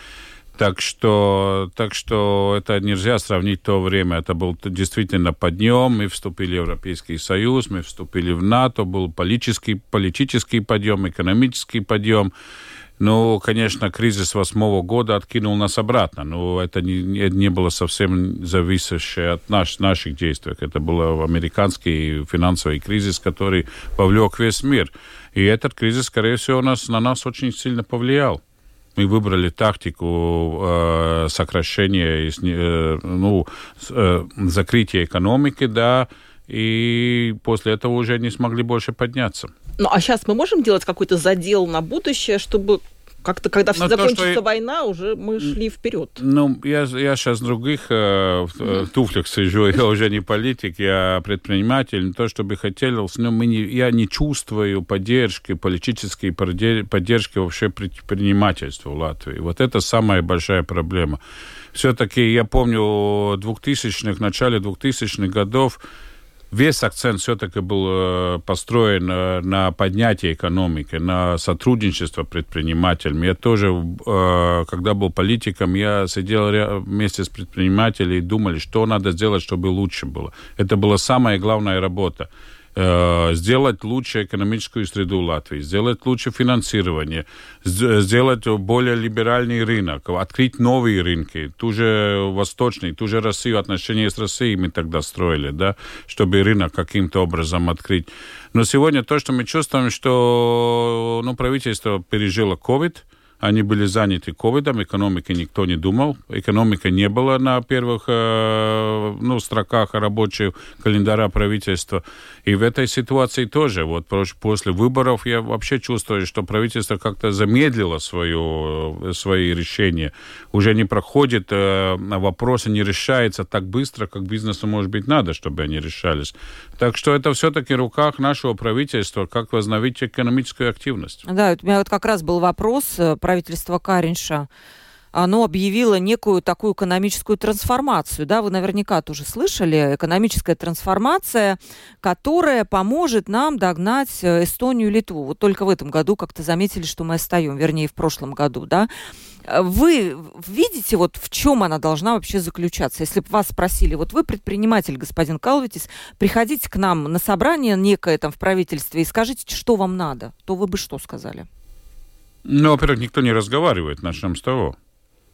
Так что, так что это нельзя сравнить то время. Это был действительно подъем. Мы вступили в Европейский Союз, мы вступили в НАТО, был политический, политический подъем, экономический подъем. Ну, конечно, кризис восьмого года откинул нас обратно, но это не, не было совсем зависящее от наш, наших действий. Это был американский финансовый кризис, который повлек весь мир. И этот кризис, скорее всего, нас, на нас очень сильно повлиял. Мы выбрали тактику э, сокращения, э, ну, э, закрытия экономики, да, и после этого уже не смогли больше подняться. Ну, а сейчас мы можем делать какой-то задел на будущее, чтобы как-то, когда все закончится что... война, уже мы шли вперед. Ну, я, я сейчас в других э, в, туфлях сижу, я уже не политик, я предприниматель. То, чтобы хотел, но мы не, я не чувствую поддержки, политической поддержки вообще предпринимательства в Латвии. Вот это самая большая проблема. Все-таки я помню 2000-х, начале 2000-х годов весь акцент все-таки был э, построен э, на поднятие экономики, на сотрудничество предпринимателями. Я тоже, э, когда был политиком, я сидел вместе с предпринимателями и думали, что надо сделать, чтобы лучше было. Это была самая главная работа. Э, сделать лучше экономическую среду Латвии, сделать лучше финансирование, сделать более либеральный рынок, открыть новые рынки, ту же восточный, ту же Россию, отношения с Россией мы тогда строили, да, чтобы рынок каким-то образом открыть. Но сегодня то, что мы чувствуем, что ну, правительство пережило COVID, Они были заняты ковидом, экономикой никто не думал. Экономика не была на первых э, ну, строках рабочего календаря правительства. И в этой ситуации тоже. Вот после выборов я вообще чувствую, что правительство как-то замедлило свое, свои решения. Уже не проходит, э, вопросы не решаются так быстро, как бизнесу, может быть, надо, чтобы они решались. Так что это все-таки в руках нашего правительства, как возобновить экономическую активность. Да, у меня вот как раз был вопрос э, про правительство Каринша оно объявило некую такую экономическую трансформацию. Да, вы наверняка тоже слышали. Экономическая трансформация, которая поможет нам догнать э, Эстонию и Литву. Вот только в этом году как-то заметили, что мы отстаем, вернее, в прошлом году, да. Вы видите, вот в чем она должна вообще заключаться? Если бы вас спросили, вот вы предприниматель, господин Калвитис, приходите к нам на собрание некое там в правительстве и скажите, что вам надо, то вы бы что сказали? Ну, во-первых, никто не разговаривает, начнем с того.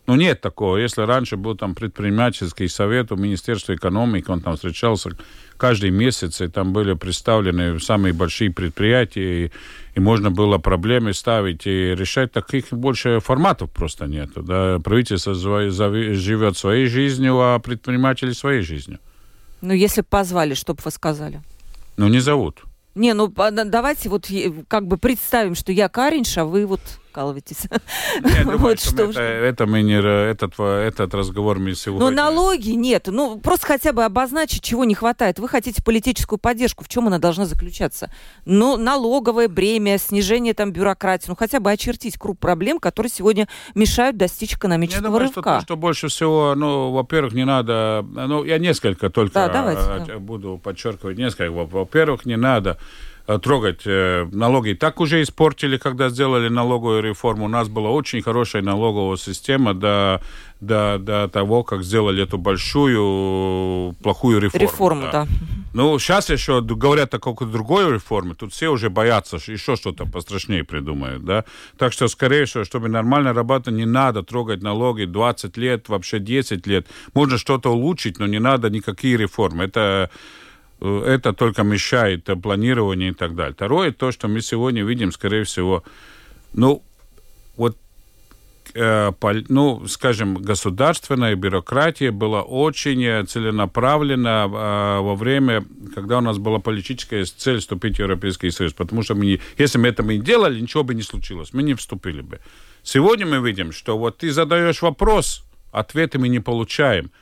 Ну, нет такого. Если раньше был там предпринимательский совет у Министерства экономики, он там встречался каждый месяц, и там были представлены самые большие предприятия, и, и можно было проблемы ставить и решать. Таких больше форматов просто нету. Да? Правительство живет своей жизнью, а предприниматели своей жизнью. Ну, если бы позвали, что бы вы сказали? Ну, не зовут. Не, ну давайте вот как бы представим, что я Каринша, а вы вот вкалываетесь. Вот что это, это мы не этот этот разговор мы сегодня. Но налоги нет, ну просто хотя бы обозначить, чего не хватает. Вы хотите политическую поддержку, в чем она должна заключаться? Ну налоговое бремя, снижение там бюрократии, ну хотя бы очертить круг проблем, которые сегодня мешают достичь экономического я думаю, рывка. Что, то, что больше всего, ну, во-первых, не надо, ну я несколько только да, давайте, да. буду подчеркивать несколько. Во-первых, не надо Э, трогать э, налоги. Так уже испортили, когда сделали налоговую реформу. У нас была очень хорошая налоговая система до, до, до того, как сделали эту большую плохую реформу. Реформу, да. да. Ну, сейчас еще говорят о какой-то другой реформе. Тут все уже боятся, что еще что-то пострашнее придумают, да. Так что, скорее всего, чтобы нормально работать, не надо трогать налоги 20 лет, вообще 10 лет. Можно что-то улучшить, но не надо никакие реформы. Это Э, это только мешает планированию и так далее. Второе, то, что мы сегодня видим, скорее всего, ну, вот, э, ну, скажем, государственная бюрократия была очень целенаправлена э, во время, когда у нас была политическая цель вступить в Европейский Союз, потому что мы не, если мы это не делали, ничего бы не случилось, мы не вступили бы. Сегодня мы видим, что вот ты задаешь вопрос, ответы мы не получаем –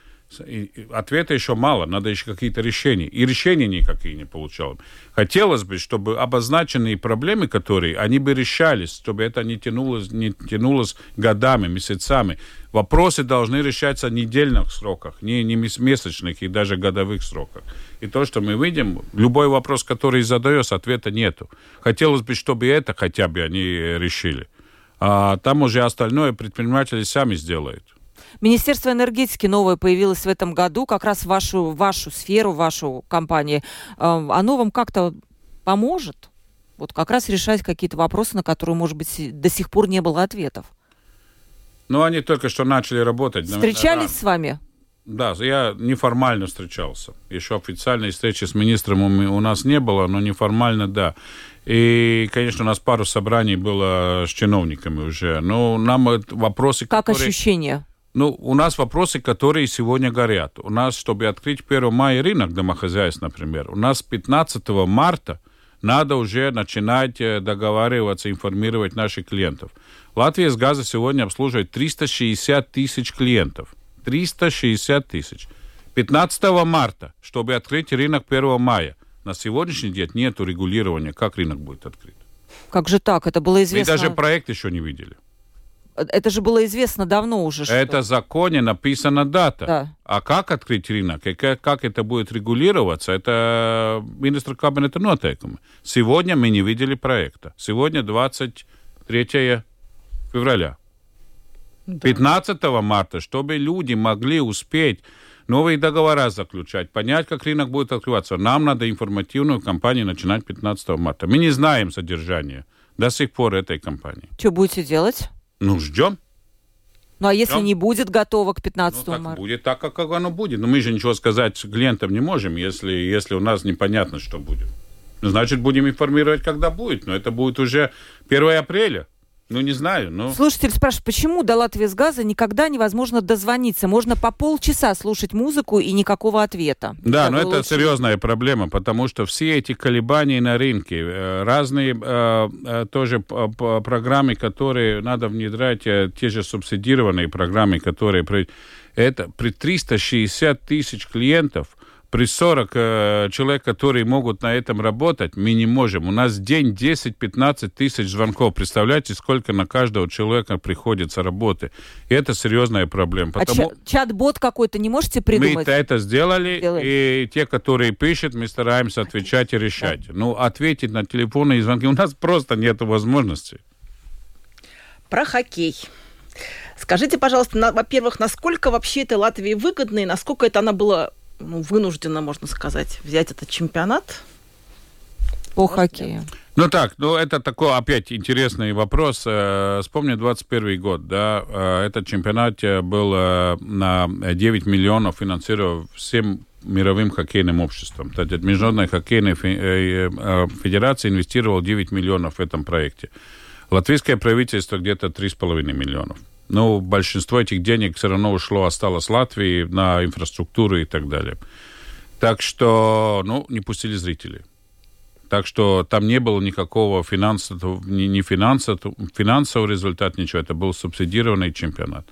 ответа еще мало, надо еще какие-то решения. И решения никакие не получал. Хотелось бы, чтобы обозначенные проблемы, которые, они бы решались, чтобы это не тянулось, не тянулось годами, месяцами. Вопросы должны решаться в недельных сроках, не, не месячных и даже годовых сроках. И то, что мы видим, любой вопрос, который задается, ответа нету. Хотелось бы, чтобы это хотя бы они решили. А там уже остальное предприниматели сами сделают. Министерство энергетики новое появилось в этом году, как раз вашу, вашу сферу, вашу компанию. Эм, оно вам как-то поможет? Вот как раз решать какие-то вопросы, на которые, может быть, до сих пор не было ответов. Ну, они только что начали работать. Встречались с вами? Да, я неформально встречался. Еще официальной встречи с министром у нас не было, но неформально, да. И, конечно, у нас пару собраний было с чиновниками уже. Но нам вопросы... Как которые... ощущения? Ну, у нас вопросы, которые сегодня горят. У нас, чтобы открыть 1 мая рынок домохозяйств, например, у нас 15 марта надо уже начинать э, договариваться, информировать наших клиентов. Латвия с газа сегодня обслуживает 360 тысяч клиентов. 360 тысяч. 15 марта, чтобы открыть рынок 1 мая. На сегодняшний день нет регулирования, как рынок будет открыт. Как же так? Это было известно. Мы даже проект еще не видели. Это же было известно давно уже. Что... Это в законе написана дата. Да. А как открыть рынок и как, как это будет регулироваться, это министр кабинета нотейками. Сегодня мы не видели проекта. Сегодня 23 февраля. Да. 15 марта, чтобы люди могли успеть новые договора заключать, понять, как рынок будет открываться. Нам надо информативную кампанию начинать 15 марта. Мы не знаем содержание до сих пор этой кампании. Что будете делать? Ну, ждем. Ну, а если ждем. не будет готово к 15 ну, марта? будет так, как оно будет. Но мы же ничего сказать клиентам не можем, если, если у нас непонятно, что будет. Значит, будем информировать, когда будет. Но это будет уже 1 апреля. Ну, не знаю, но... Слушатель спрашивает, почему до Латвии с газа никогда невозможно дозвониться? Можно по полчаса слушать музыку и никакого ответа. Да, но это серьезная проблема, потому что все эти колебания на рынке, э, разные э, э, тоже программы, которые надо внедрять, те же субсидированные программы, которые... Это при 360 тысяч клиентов – при 40 э, человек, которые могут на этом работать, мы не можем. У нас день 10-15 тысяч звонков. Представляете, сколько на каждого человека приходится работы. И это серьезная проблема. А потому... А чат-бот какой-то не можете придумать? Мы это сделали, Делали. и те, которые пишут, мы стараемся отвечать и решать. Да. Ну, ответить на телефонные звонки у нас просто нет возможности. Про хоккей. Скажите, пожалуйста, на, во-первых, насколько вообще это Латвии выгодно и насколько это она была ну, вынуждена, можно сказать, взять этот чемпионат по Может, хоккею. Ну так, ну это такой опять интересный вопрос. Э, вспомни 21 год, да, э, этот чемпионат э, был на 9 миллионов финансирован всем мировым хоккейным обществом. Тогда Международная хоккейная федерация инвестировала 9 миллионов в этом проекте. Латвийское правительство где-то 3,5 миллионов. Но большинство этих денег все равно ушло, осталось Латвии на инфраструктуру и так далее. Так что, ну, не пустили зрителей. Так что там не было никакого финансового, ни, ни финансового, финансового результата, ничего. Это был субсидированный чемпионат.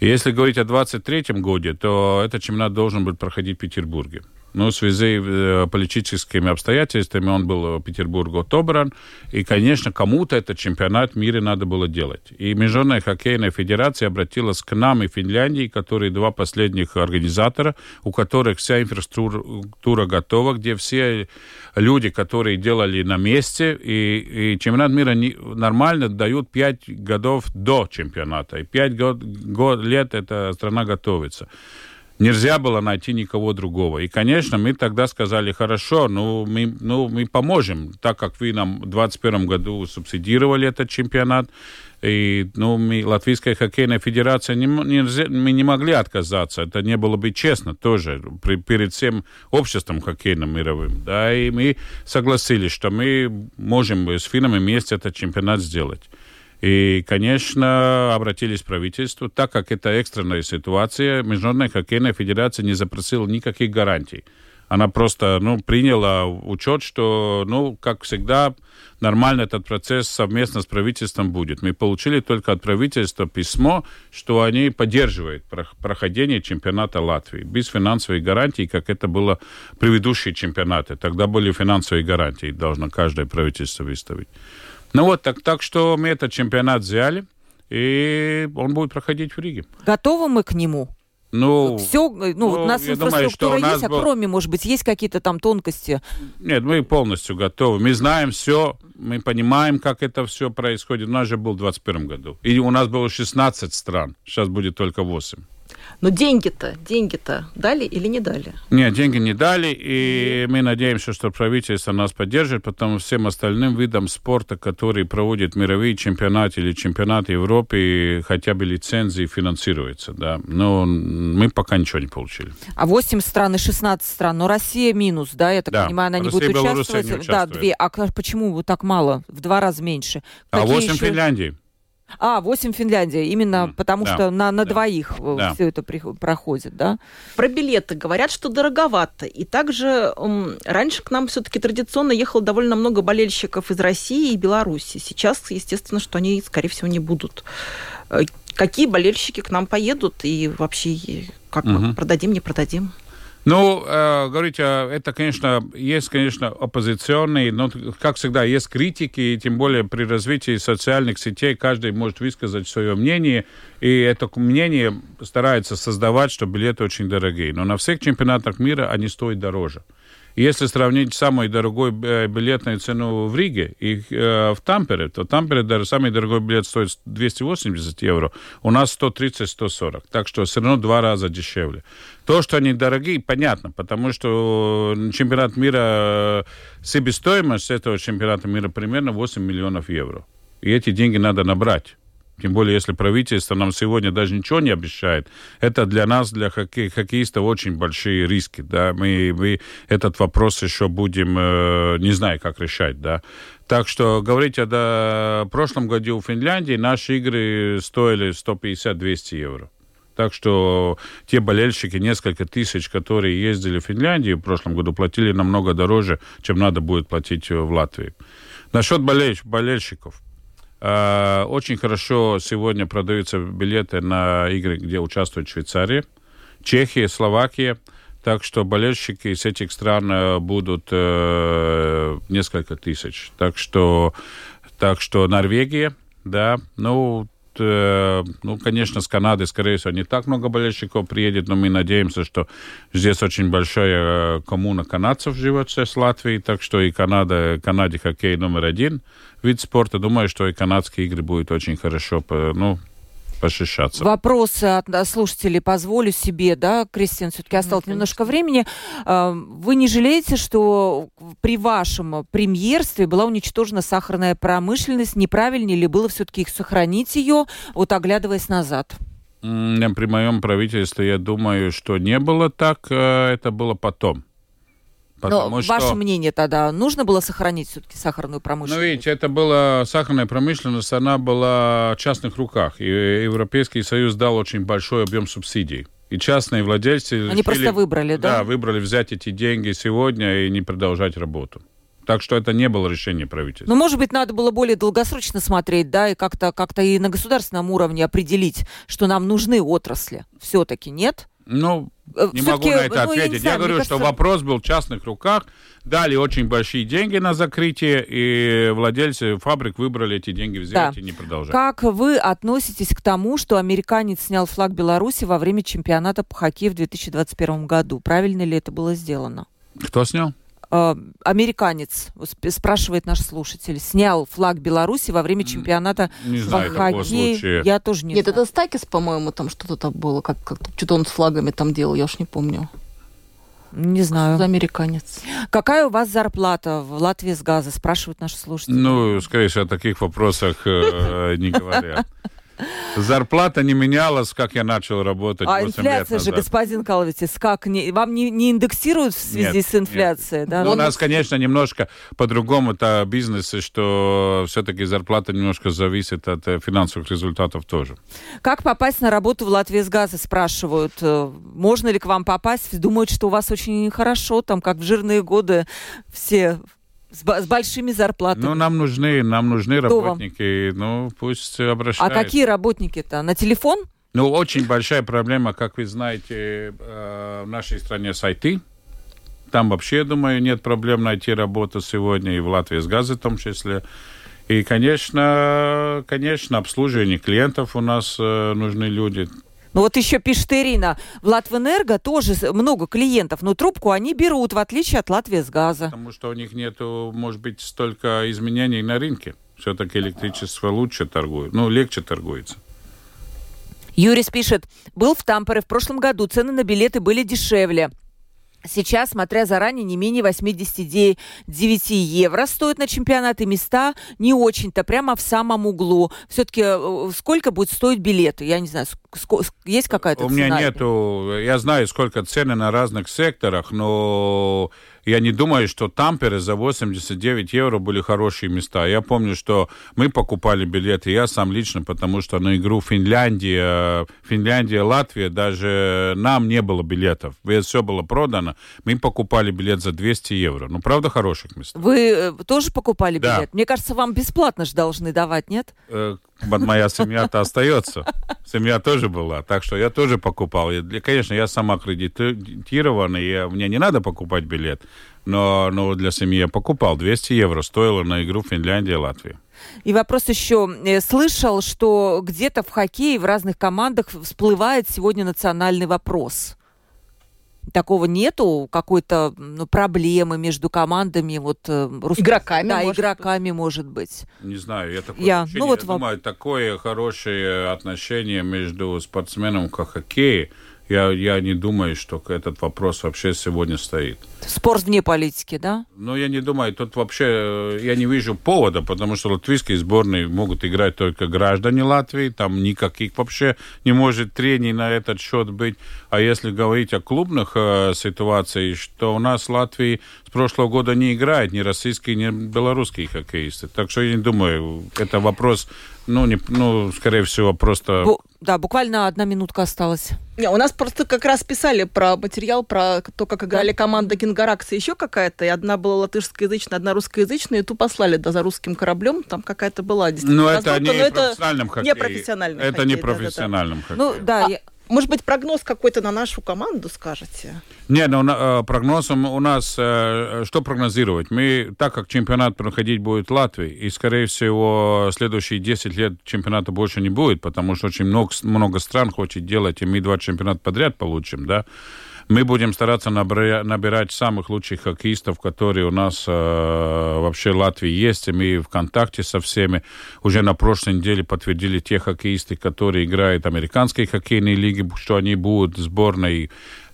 Если говорить о 23 году, то этот чемпионат должен был проходить в Петербурге. Но в связи с э, политическими обстоятельствами он был в Петербурге отобран. И, конечно, кому-то этот чемпионат мира надо было делать. И Международная хоккейная федерация обратилась к нам и Финляндии, которые два последних организатора, у которых вся инфраструктура готова, где все люди, которые делали на месте, и, и чемпионат мира не, нормально дают пять годов до чемпионата. И пять год, год, лет эта страна готовится нельзя было найти никого другого. И, конечно, мы тогда сказали, хорошо, ну мы, ну, мы поможем, так как вы нам в 2021 году субсидировали этот чемпионат, и, ну, мы, Латвийская хоккейная федерация, не, нельзя, мы не могли отказаться. Это не было бы честно тоже при, перед всем обществом хоккейным мировым. Да, и мы согласились, что мы можем с финнами вместе этот чемпионат сделать. И, конечно, обратились в правительство, так как это экстренная ситуация, Международная хоккейная федерация не запросила никаких гарантий. Она просто ну, приняла учет, что, ну, как всегда, нормально этот процесс совместно с правительством будет. Мы получили только от правительства письмо, что они поддерживают проходение чемпионата Латвии без финансовой гарантии, как это было предыдущие чемпионаты. Тогда были финансовые гарантии, должно каждое правительство выставить. Ну вот, так, так что мы этот чемпионат взяли, и он будет проходить в Риге. Готовы мы к нему? Ну, все, ну, ну вот у нас инфраструктура думаю, есть, а был... а кроме, может быть, есть какие-то там тонкости? Нет, мы полностью готовы. Мы знаем все, мы понимаем, как это все происходит. У нас же был в 2021 году. И у нас было 16 стран, сейчас будет только 8. Но деньги-то, деньги-то дали или не дали? Нет, деньги не дали, и мы надеемся, что правительство нас поддержит, потому что всем остальным видам спорта, которые проводят мировые чемпионаты или чемпионаты Европы, хотя бы лицензии финансируются, да. Но мы пока ничего не получили. А 8 стран и 16 стран, но Россия минус, да, я так да. понимаю, она не Россия, будет участвовать? Не да, две. А почему вот так мало? В два раза меньше. А Какие 8 еще... Финляндии. А, 8 Финляндия, именно mm. потому да. что на, на да. двоих э, да. все это при, проходит, да? Про билеты говорят, что дороговато. И также um, раньше к нам все-таки традиционно ехало довольно много болельщиков из России и Беларуси. Сейчас, естественно, что они, скорее всего, не будут. Э, какие болельщики к нам поедут и вообще как угу. мы продадим, не продадим? Ну, э, говорите, это, конечно, есть, конечно, оппозиционные, но, как всегда, есть критики, и тем более при развитии социальных сетей каждый может высказать свое мнение, и это мнение старается создавать, что билеты очень дорогие. Но на всех чемпионатах мира они стоят дороже. Если сравнить самую дорогую э, билетную цену в Риге и э, в Тампере, то Тампере даже самый дорогой билет стоит 280 евро, у нас 130-140. Так что все равно два раза дешевле. То, что они дорогие, понятно, потому что чемпионат мира, э, себестоимость этого чемпионата мира примерно 8 миллионов евро. И эти деньги надо набрать. Тем более, если правительство нам сегодня даже ничего не обещает, это для нас, для хоккей, хоккеистов, очень большие риски. Да? Мы, мы этот вопрос еще будем, э, не знаю, как решать. Да? Так что говорить о да, прошлом году в Финляндии наши игры стоили 150-200 евро. Так что те болельщики, несколько тысяч, которые ездили в Финляндию в прошлом году, платили намного дороже, чем надо будет платить в Латвии. Насчет болельщ болельщиков. Э, очень хорошо сегодня продаются билеты на игры, где участвует Швейцария, Чехия, Словакия. Так что болельщики из этих стран э, будут э, несколько тысяч. Так что, так что Норвегия, да, ну, Э, ну, конечно, с Канады, скорее всего, не так много болельщиков приедет, но мы надеемся, что здесь очень большая э, коммуна канадцев живет с Латвией, так что и Канада, Канаде хоккей номер один вид спорта. Думаю, что и канадские игры будут очень хорошо, ну, пошишаться. Вопросы от слушателей позволю себе, да, Кристина, все-таки осталось mm немножко времени. А, вы не жалеете, что при вашем премьерстве была уничтожена сахарная промышленность? Неправильнее ли было все-таки их сохранить ее, вот оглядываясь назад? При моем правительстве, я думаю, что не было так, э, это было потом. Потому Но что... ваше мнение тогда, нужно было сохранить все-таки сахарную промышленность? Ну, видите, это была сахарная промышленность, она была в частных руках. И Европейский Союз дал очень большой объем субсидий. И частные владельцы... Они решили, просто выбрали, да? Да, выбрали взять эти деньги сегодня и не продолжать работу. Так что это не было решение правительства. Ну, может быть, надо было более долгосрочно смотреть, да, и как-то как и на государственном уровне определить, что нам нужны отрасли. Все-таки нет? Ну, не могу на это ну, ответить. Я, я говорю, кажется... что вопрос был в частных руках. Дали очень большие деньги на закрытие, и владельцы фабрик выбрали эти деньги взять да. и не продолжать. Как вы относитесь к тому, что американец снял флаг Беларуси во время чемпионата по хоккею в 2021 году? Правильно ли это было сделано? Кто снял? Э, американец, спрашивает наш слушатель, снял флаг Беларуси во время чемпионата не знаю, по хоккею. Я тоже не Нет, знаю. это Стакис, по-моему, там что-то там было, как, как что-то он с флагами там делал, я уж не помню. Не знаю. Что американец. Какая у вас зарплата в Латвии с газа, спрашивают наши слушатели. Ну, скорее всего, о таких вопросах э, не говорят. Зарплата не менялась, как я начал работать А инфляция же, господин Калвитис, как? Не, вам не, не индексируют в связи нет, с инфляцией? Нет. Да? Ну, у нас, конечно, немножко по-другому это бизнес, что все-таки зарплата немножко зависит от э, финансовых результатов тоже. Как попасть на работу в Латвии с газа, спрашивают. Э, можно ли к вам попасть? Думают, что у вас очень хорошо, там, как в жирные годы все с, с большими зарплатами. Ну, нам нужны, нам нужны Кто работники. Вам? Ну, пусть обращаются. А какие работники-то? На телефон? Ну, очень большая проблема, как вы знаете, э, в нашей стране с IT. Там вообще, я думаю, нет проблем найти работу сегодня, и в Латвии с газом в том числе. И, конечно, конечно, обслуживание клиентов у нас э, нужны люди. Ну вот еще пишет Ирина, в Латвэнерго тоже много клиентов, но трубку они берут, в отличие от Латвии с газа. Потому что у них нет, может быть, столько изменений на рынке. Все-таки электричество лучше торгует, ну, легче торгуется. Юрис пишет, был в Тампере в прошлом году, цены на билеты были дешевле. Сейчас, смотря заранее, не менее 89 евро стоят на чемпионаты места. Не очень-то, прямо в самом углу. Все-таки э, сколько будет стоить билеты? Я не знаю, есть какая-то У меня нету... Я знаю, сколько цены на разных секторах, но я не думаю, что Тампере за 89 евро были хорошие места. Я помню, что мы покупали билеты, я сам лично, потому что на игру Финляндия, Финляндия, Латвия, даже нам не было билетов. Все было продано. Мы покупали билет за 200 евро. Ну, правда, хороших мест. Вы э, тоже покупали билет? Да. Мне кажется, вам бесплатно же должны давать, нет? Моя семья-то остается. Семья тоже была, так что я тоже покупал. Конечно, я сам аккредитированный, я, мне не надо покупать билет, но, но для семьи я покупал. 200 евро стоило на игру Финляндия-Латвия. И вопрос еще. Э, слышал, что где-то в хоккее в разных командах всплывает сегодня национальный вопрос такого нету, какой-то ну, проблемы между командами, вот э, рус... игроками, да, может игроками, быть. может быть. Не знаю, я такое я, ну, вот я вам... думаю, такое хорошее отношение между спортсменом к хоккею я, я не думаю, что этот вопрос вообще сегодня стоит. Спор вне политики, да? Ну, я не думаю, тут вообще э, я не вижу повода, потому что латвийские сборные могут играть только граждане Латвии, там никаких вообще не может трений на этот счет быть. А если говорить о клубных э, ситуациях, что у нас в Латвии с прошлого года не играет ни российские, ни белорусские хоккеисты. Так что я не думаю, это вопрос, ну, не, ну скорее всего, просто... Бу- да, буквально одна минутка осталась. Не, у нас просто как раз писали про материал, про то, как играли команда Гингаракса, еще какая-то, и одна была латышскоязычная, одна русскоязычная, и ту послали да, за русским кораблем, там какая-то была действительно. Ну, это не профессиональном хоккее. Не профессиональном Это не профессиональном хоккее. Ну, да, а, я... Может быть, прогноз какой-то на нашу команду скажете? Не, ну, э, прогнозом у нас, э, что прогнозировать? Мы, так как чемпионат проходить будет в Латвии, и, скорее всего, следующие 10 лет чемпионата больше не будет, потому что очень много, много стран хочет делать, и мы два чемпионата подряд получим, да, мы будем стараться набирать самых лучших хоккеистов, которые у нас э, вообще в Латвии есть. И мы в контакте со всеми. Уже на прошлой неделе подтвердили те хоккеисты, которые играют в американской хоккейной лиге, что они будут сборной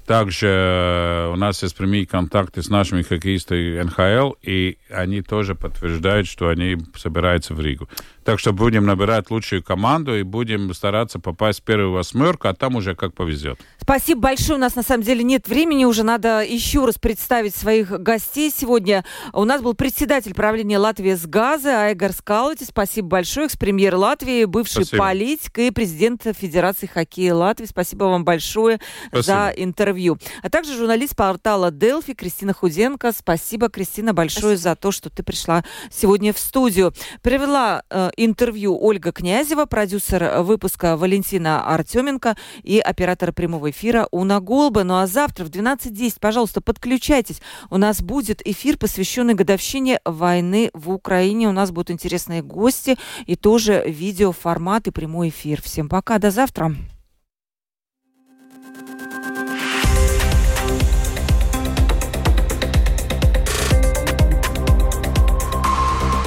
также э, у нас есть прямые контакты с нашими хоккеистами НХЛ, и они тоже подтверждают, что они собираются в Ригу. Так что будем набирать лучшую команду и будем стараться попасть в первую восьмерку, а там уже как повезет. Спасибо большое. У нас на самом деле нет времени. Уже надо еще раз представить своих гостей сегодня. У нас был председатель правления Латвии с газа Айгар Скалати. Спасибо большое. Экс-премьер Латвии, бывший Спасибо. политик и президент Федерации хоккея Латвии. Спасибо вам большое Спасибо. за интервью. А также журналист портала Делфи Кристина Худенко. Спасибо, Кристина, большое Спасибо. за то, что ты пришла сегодня в студию. Привела э, интервью Ольга Князева, продюсер выпуска Валентина Артеменко и оператор прямого эфира Уна Голба. Ну а завтра в 12.10, пожалуйста, подключайтесь. У нас будет эфир, посвященный годовщине войны в Украине. У нас будут интересные гости и тоже видеоформат и прямой эфир. Всем пока, до завтра.